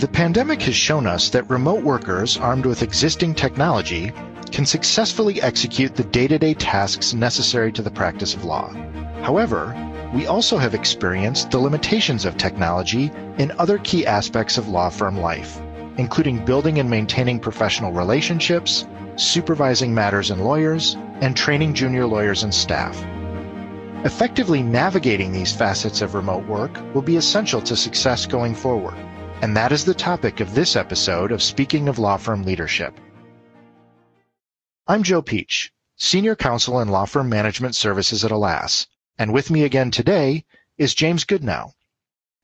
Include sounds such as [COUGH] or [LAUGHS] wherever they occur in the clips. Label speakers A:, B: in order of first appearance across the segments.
A: The pandemic has shown us that remote workers armed with existing technology can successfully execute the day-to-day tasks necessary to the practice of law. However, we also have experienced the limitations of technology in other key aspects of law firm life, including building and maintaining professional relationships, supervising matters and lawyers, and training junior lawyers and staff. Effectively navigating these facets of remote work will be essential to success going forward. And that is the topic of this episode of Speaking of Law Firm Leadership. I'm Joe Peach, Senior Counsel in Law Firm Management Services at ALAS, and with me again today is James Goodnow.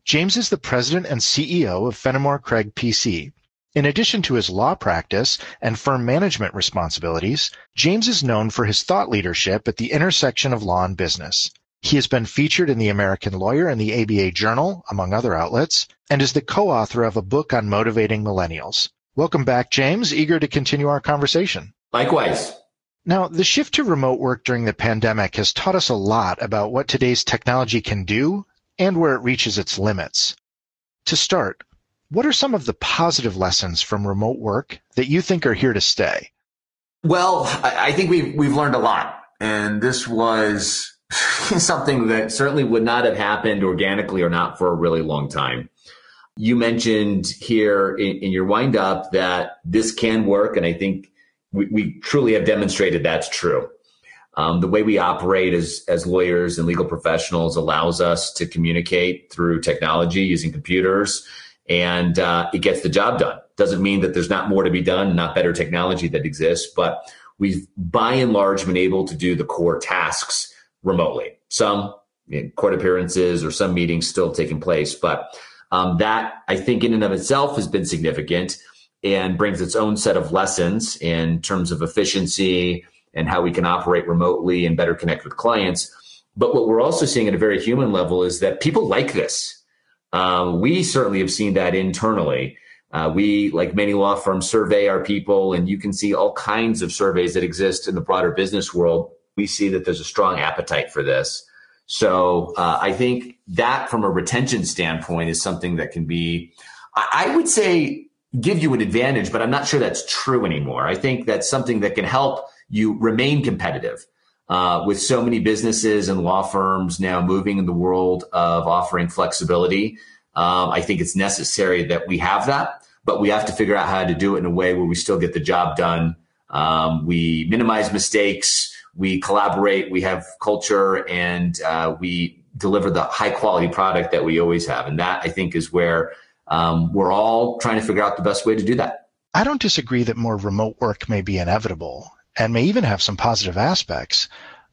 A: James is the President and CEO of Fennemore Craig PC. In addition to his law practice and firm management responsibilities, James is known for his thought leadership at the intersection of law and business. He has been featured in the American Lawyer and the ABA Journal, among other outlets, and is the co-author of a book on motivating millennials. Welcome back, James. Eager to continue our conversation.
B: Likewise.
A: Now, the shift to remote work during the pandemic has taught us a lot about what today's technology can do and where it reaches its limits. To start, what are some of the positive lessons from remote work that you think are here to stay?
B: Well, I think we've, we've learned a lot. And this was [LAUGHS] something that certainly would not have happened organically or not for a really long time. You mentioned here in, in your wind up that this can work, and I think we, we truly have demonstrated that's true. Um, the way we operate as, as lawyers and legal professionals allows us to communicate through technology using computers, and uh, it gets the job done. Doesn't mean that there's not more to be done, not better technology that exists, but we've by and large been able to do the core tasks remotely. Some court appearances or some meetings still taking place, but um, that I think in and of itself has been significant and brings its own set of lessons in terms of efficiency and how we can operate remotely and better connect with clients. But what we're also seeing at a very human level is that people like this. Um, we certainly have seen that internally. Uh, we, like many law firms, survey our people, and you can see all kinds of surveys that exist in the broader business world we see that there's a strong appetite for this. So uh, I think that from a retention standpoint is something that can be, I would say, give you an advantage, but I'm not sure that's true anymore. I think that's something that can help you remain competitive. Uh, with so many businesses and law firms now moving in the world of offering flexibility, um, I think it's necessary that we have that, but we have to figure out how to do it in a way where we still get the job done. Um, we minimize mistakes we collaborate, we have culture, and uh, we deliver the high quality product that we always have. And that I think is where um, we're all trying to figure out the best way to do that.
A: I don't disagree that more remote work may be inevitable and may even have some positive aspects.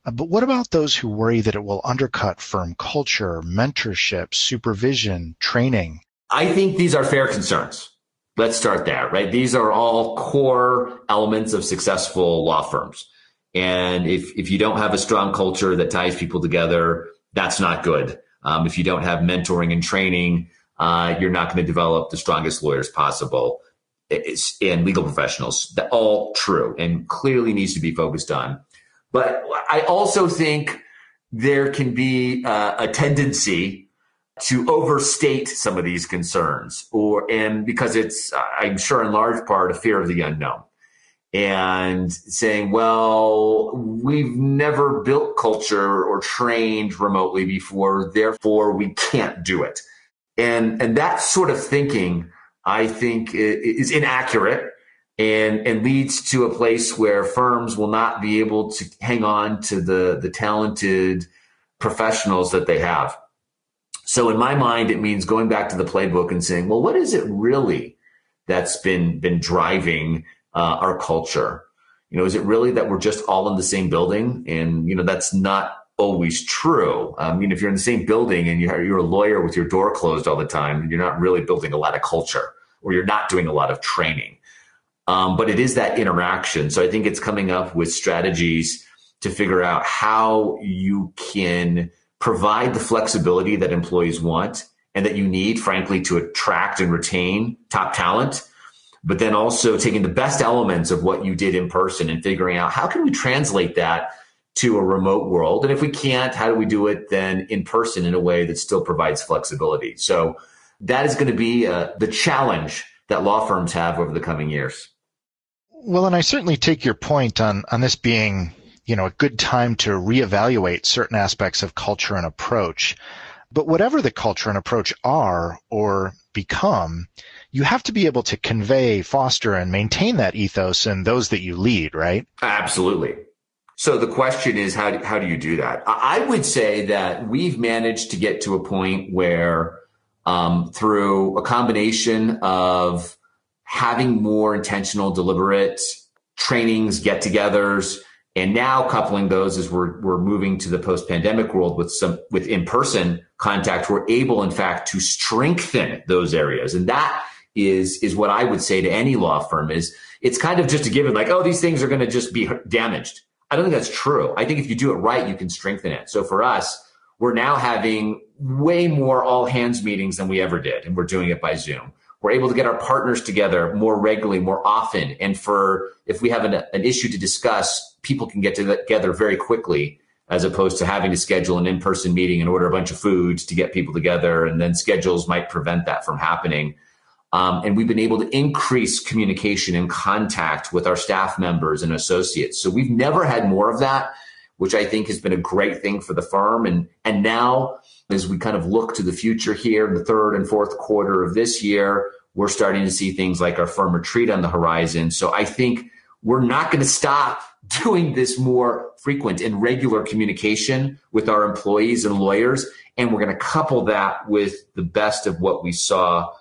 A: Uh, but what about those who worry that it will undercut firm culture, mentorship, supervision, training?
B: I think these are fair concerns. Let's start there, right? These are all core elements of successful law firms. And if, if you don't have a strong culture that ties people together, that's not good. Um, if you don't have mentoring and training, uh, you're not going to develop the strongest lawyers possible it's, and legal professionals. That all true and clearly needs to be focused on. But I also think there can be uh, a tendency to overstate some of these concerns or and because it's i'm sure in large part a fear of the unknown and saying, well, we've never built culture or trained remotely before, therefore we can't do it. And, and that sort of thinking, I think is inaccurate and, and leads to a place where firms will not be able to hang on to the, the talented professionals that they have. So in my mind, it means going back to the playbook and saying, well, what is it really that's been, been driving uh, our culture? You know, is it really that we're just all in the same building? And, you know, that's not always true. I mean, if you're in the same building and you're, a lawyer with your door closed all the time, you're not really building a lot of culture or you're not doing a lot of training. Um, but it is that interaction. So I think it's coming up with strategies to figure out how you can provide the flexibility that employees want and that you need, frankly, to attract and retain top talent but then also taking the best elements of what you did in person and figuring out how can we translate that to a remote world? And if we can't, how do we do it then in person in a way that still provides flexibility? So that is going to be uh, the challenge that law firms have over the coming years.
A: Well, and I certainly take your point on, on this being, you know, a good time to reevaluate certain aspects of culture and approach. But whatever the culture and approach are or become, you have to be able to convey, foster, and maintain that ethos in those that you lead, right?
B: Absolutely. So the question is, how do, how do you do that? I would say that we've managed to get to a point where, um, through a combination of having more intentional, deliberate trainings, get-togethers, and now coupling those as we're we're moving to the post-pandemic world with some with in-person contact, we're able, in fact, to strengthen those areas, and that is is what I would say to any law firm is it's kind of just a given, like oh, these things are going to just be damaged. I don't think that's true. I think if you do it right, you can strengthen it. So for us, we're now having way more all hands meetings than we ever did, and we're doing it by Zoom we're able to get our partners together more regularly, more often. And for if we have an, an issue to discuss, people can get together very quickly as opposed to having to schedule an in-person meeting and order a bunch of foods to get people together. And then schedules might prevent that from happening. Um, and we've been able to increase communication and contact with our staff members and associates. So we've never had more of that, which I think has been a great thing for the firm. And, and now as we kind of look to the future here in the third and fourth quarter of this year, we're starting to see things like our firm retreat on the horizon. So I think we're not going to stop [LAUGHS] doing this more frequent and regular communication with our employees and lawyers. And we're going to couple that with the best of what we saw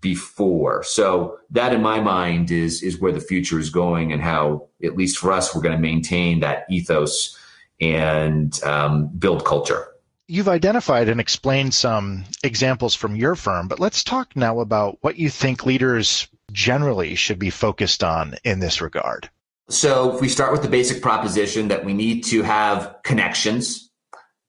B: before. So that in my mind is, is where the future is going and how, at least for us, we're going to maintain that ethos and um, build culture
A: you've identified and explained some examples from your firm, but let's talk now about what you think leaders generally should be focused on in this regard.
B: So, if we start with the basic proposition that we need to have connections,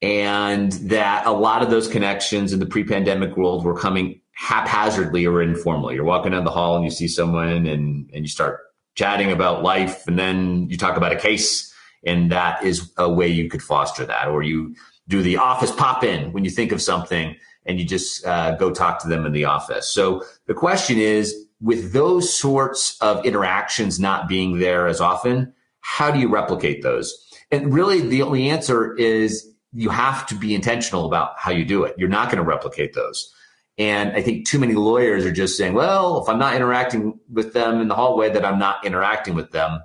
B: and that a lot of those connections in the pre pandemic world were coming haphazardly or informally. You're walking down the hall and you see someone and, and you start chatting about life, and then you talk about a case, and that is a way you could foster that. Or you do the office pop in when you think of something and you just uh, go talk to them in the office. So the question is, with those sorts of interactions not being there as often, how do you replicate those? And really, the only answer is you have to be intentional about how you do it. You're not going to replicate those. And I think too many lawyers are just saying, well, if I'm not interacting with them in the hallway, that I'm not interacting with them.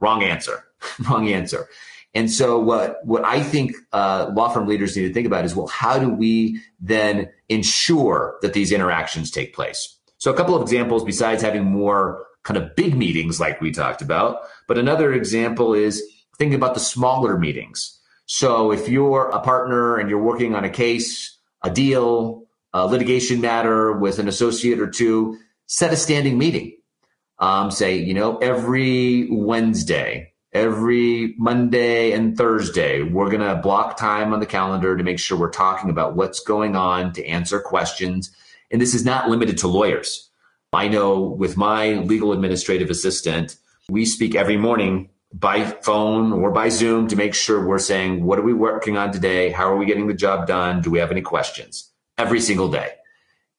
B: Wrong answer. [LAUGHS] Wrong answer. And so what, what I think uh, law firm leaders need to think about is, well, how do we then ensure that these interactions take place? So a couple of examples besides having more kind of big meetings like we talked about, but another example is thinking about the smaller meetings. So if you're a partner and you're working on a case, a deal, a litigation matter with an associate or two, set a standing meeting. Um, say, you know, every Wednesday every Monday and Thursday, we're going to block time on the calendar to make sure we're talking about what's going on to answer questions. And this is not limited to lawyers. I know with my legal administrative assistant, we speak every morning by phone or by Zoom to make sure we're saying, what are we working on today? How are we getting the job done? Do we have any questions? Every single day.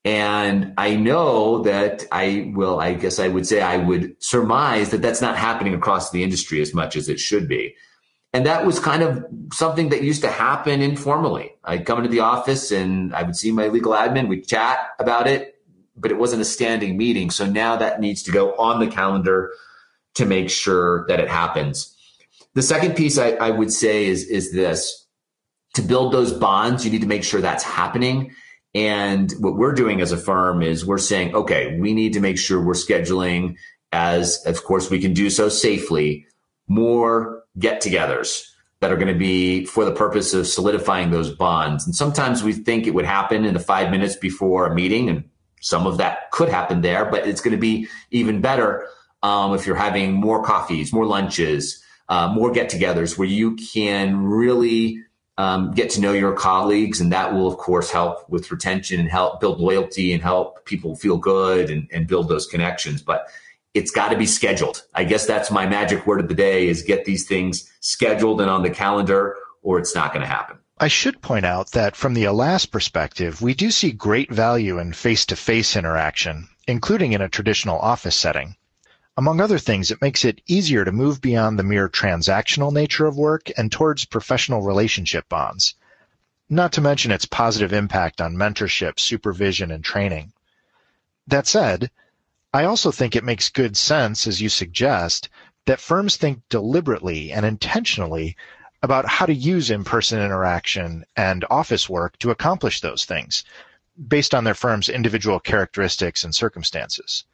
B: And I know that I will, I guess I would say I would surmise that that's not happening across the industry as much as it should be. And that was kind of something that used to happen informally. I'd come into the office and I would see my legal admin, we'd chat about it, but it wasn't a standing meeting. So now that needs to go on the calendar to make sure that it happens. The second piece I, I would say is, is this to build those bonds, you need to make sure that's happening and what we're doing as a firm is we're saying, okay, we need to make sure we're scheduling as, of course, we can do so safely, more get togethers that are going to be for the purpose of solidifying those bonds. And sometimes we think it would happen in the five minutes before a meeting, and some of that could happen there, but it's going to be even better um, if you're having more coffees, more lunches, uh, more get togethers where you can really um, get to know your colleagues, and that will, of course, help with retention and help build loyalty and help people feel good and, and build those connections. But it's got to be scheduled. I guess that's my magic word of the day: is get these things scheduled and on the calendar, or it's not going to happen.
A: I should point out that from the ALAS perspective, we do see great value in face-to-face interaction, including in a traditional office setting. Among other things, it makes it easier to move beyond the mere transactional nature of work and towards professional relationship bonds. Not to mention its positive impact on mentorship, supervision, and training. That said, I also think it makes good sense, as you suggest, that firms think deliberately and intentionally about how to use in-person interaction and office work to accomplish those things based on their firm's individual characteristics and circumstances.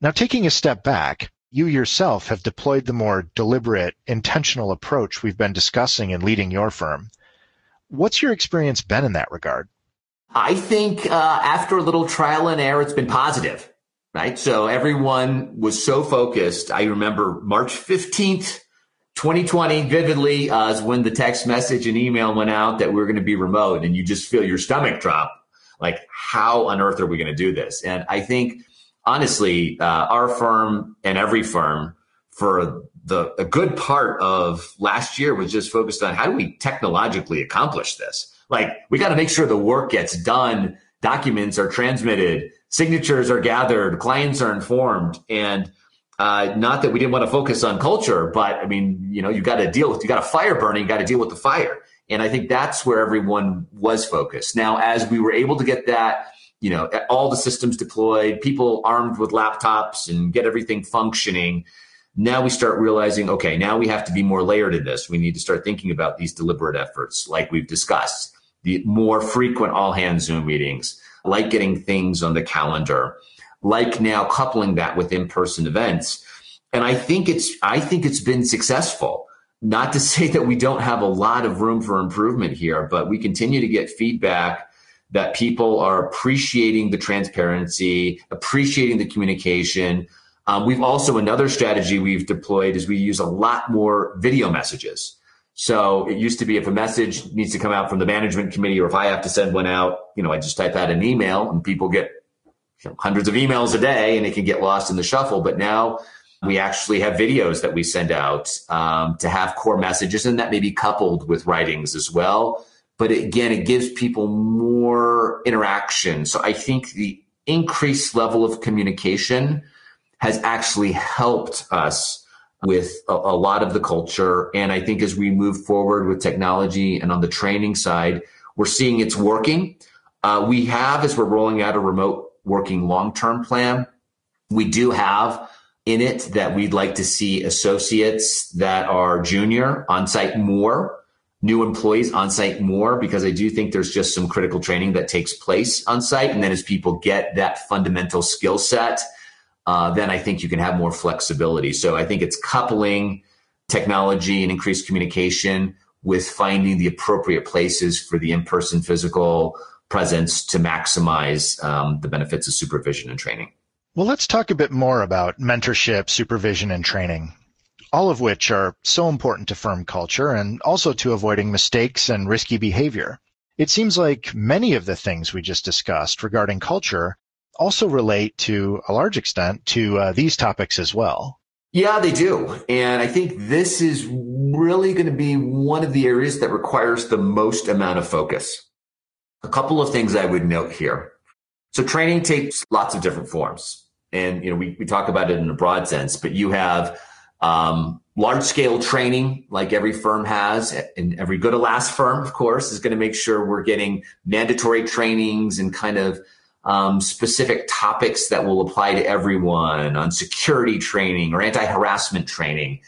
A: Now, taking a step back, you yourself have deployed the more deliberate, intentional approach we've been discussing in leading your firm. What's your experience been in that regard?
B: I think uh, after a little trial and error, it's been positive right? So everyone was so focused. I remember March 15th, 2020 vividly uh, is when the text message and email went out that we are going to be remote and you just feel your stomach drop. Like, how on earth are we going to do this? And I think, honestly, uh, our firm and every firm for the a good part of last year was just focused on how do we technologically accomplish this? Like, we got to make sure the work gets done, documents are transmitted, signatures are gathered, clients are informed, and uh, not that we didn't want to focus on culture, but I mean, you know, you got to deal with, you got a fire burning, you got to deal with the fire. And I think that's where everyone was focused. Now, as we were able to get that, you know, all the systems deployed, people armed with laptops and get everything functioning, now we start realizing, okay, now we have to be more layered in this. We need to start thinking about these deliberate efforts, like we've discussed, the more frequent all hands Zoom meetings, like getting things on the calendar, like now coupling that with in-person events. And I think it's, I think it's been successful. Not to [LAUGHS] say that we don't have a lot of room for improvement here, but we continue to get feedback that people are appreciating the transparency, appreciating the communication. Um, we've also another strategy we've deployed is we use a lot more video messages. So it used to be if a message needs to come out from the management committee or if I have to send one out, you know, I just type out an email and people get you know, hundreds of emails a day and it can get lost in the shuffle. But now we actually have videos that we send out um, to have core messages and that may be coupled with writings as well. But again, it gives people more interaction. So I think the increased level of communication has actually helped us with a, a, lot of the culture. And I think as we move forward with technology and on the training side, we're seeing it's working. Uh, we have, as we're rolling out a remote working long term plan, we do have in it that we'd like to see associates that are junior on site more, new employees on site more, because I do think there's just some critical training that takes place on site. And then as people get that fundamental skill set, uh, then I think you can have more flexibility. So I think it's coupling technology and increased communication with finding the appropriate places for the in-person physical presence to maximize um, the benefits of supervision and training.
A: Well, let's talk a bit more about mentorship, supervision, and training, all of which are so important to firm culture and also to avoiding mistakes and risky behavior. It seems like many of the things we just discussed regarding culture also relate to a large extent to uh, these topics as well.
B: Yeah, they do. And I think this is really going to be one of the areas that requires the most amount of focus. A couple of things I would note here. So training takes lots of different forms. And, you know, we, we talk about it in a broad sense, but you have, um, large scale training like every firm has and every good ALAS firm, of course, is going to make sure we're getting mandatory trainings and kind of um, specific topics that will apply to everyone on security training or anti-harassment training.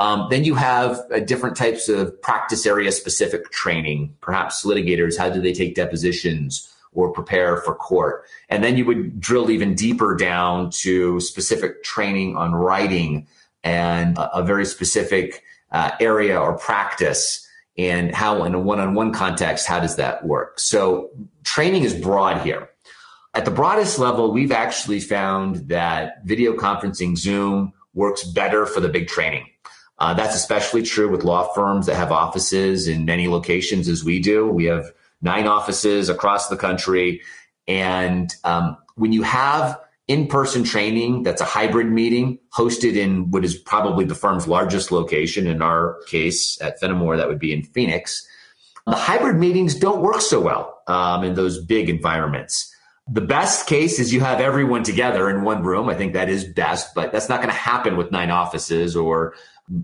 B: Um, then you have uh, different types of practice area specific training, perhaps litigators, how do they take depositions or prepare for court? And then you would drill even deeper down to specific training on writing and a, a very specific uh, area or practice and how in a one-on-one context, how does that work? So training is broad here. At the broadest level, we've actually found that video conferencing Zoom works better for the big training. Uh, that's especially true with law firms that have offices in many locations as we do. We have nine offices across the country. And um, when you have in-person training that's a hybrid meeting hosted in what is probably the firm's largest location in our case at Fennemore, that would be in Phoenix The hybrid meetings don't work so well um, in those big environments. The best case is you have everyone together in one room. I think that is best, but that's not going to happen with nine offices or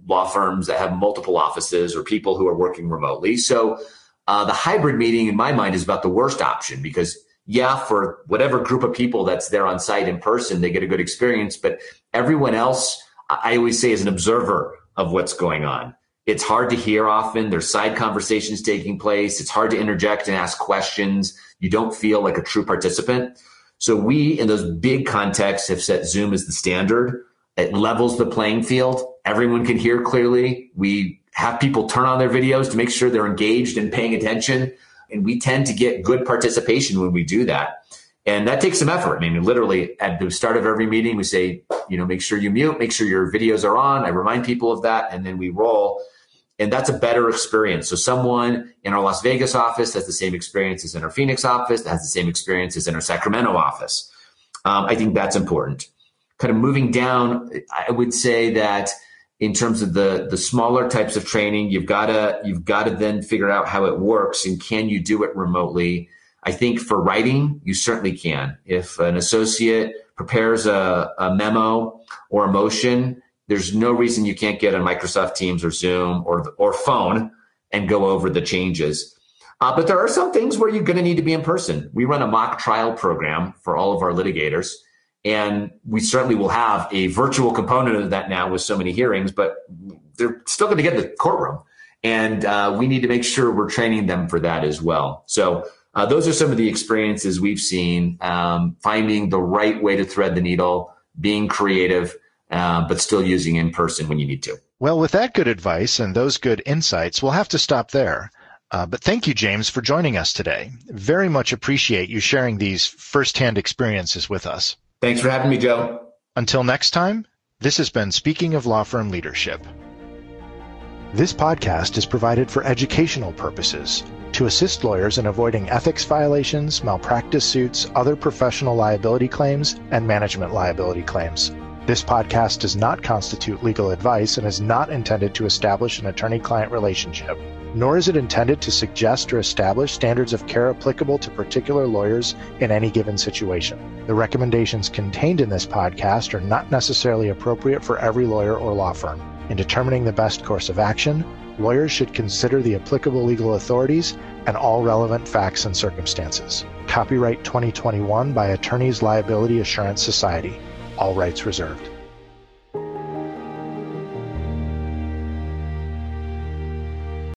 B: law firms that have multiple offices or people who are working remotely. So uh, the hybrid meeting, in my mind, is about the worst option because, yeah, for whatever group of people that's there on site in person, they get a good experience. But everyone else, I always say, is an observer of what's going on. It's hard to hear often. There's side conversations taking place. It's hard to interject and ask questions. You don't feel like a true participant. So we, in those big contexts, have set Zoom as the standard. It levels the playing field. Everyone can hear clearly. We have people turn on their videos to make sure they're engaged and paying attention. And we tend to get good participation when we do that. And that takes some effort. I mean, literally at the start of every meeting, we say, you know, make sure you mute, make sure your videos are on. I remind people of that. And then we roll. And that's a better experience. So someone in our Las Vegas office has the same experience as in our Phoenix office, that has the same experience as in our Sacramento office. Um, I think that's important. Kind of moving down, I would say that in terms of the the smaller types of training, you've got to you've got to then figure out how it works and can you do it remotely. I think for writing, you certainly can. If an associate prepares a, a memo or a motion there's no reason you can't get on Microsoft Teams or Zoom or or phone and go over the changes. Uh, but there are some things where you're going to need to be in person. We run a mock trial program for all of our litigators, and we certainly will have a virtual component of that now with so many hearings. But they're still going to get in the courtroom, and uh, we need to make sure we're training them for that as well. So. Uh, those are some of the experiences we've seen. Um, finding the right way to thread the needle, being creative, uh, but still using in person when you need to.
A: Well, with that good advice and those good insights, we'll have to stop there. Uh, but thank you, James, for joining us today. Very much appreciate you sharing these firsthand experiences with us.
B: Thanks for having me, Joe.
A: Until next time, this has been Speaking of Law Firm Leadership. This podcast is provided for educational purposes to assist lawyers in avoiding ethics violations, malpractice suits, other professional liability claims, and management liability claims. This podcast does not constitute legal advice and is not intended to establish an attorney client relationship, nor is it intended to suggest or establish standards of care applicable to particular lawyers in any given situation. The recommendations contained in this podcast are not necessarily appropriate for every lawyer or law firm. In determining the best course of action, lawyers should consider the applicable legal authorities and all relevant facts and circumstances. Copyright 2021 by Attorneys Liability Assurance Society all rights reserved.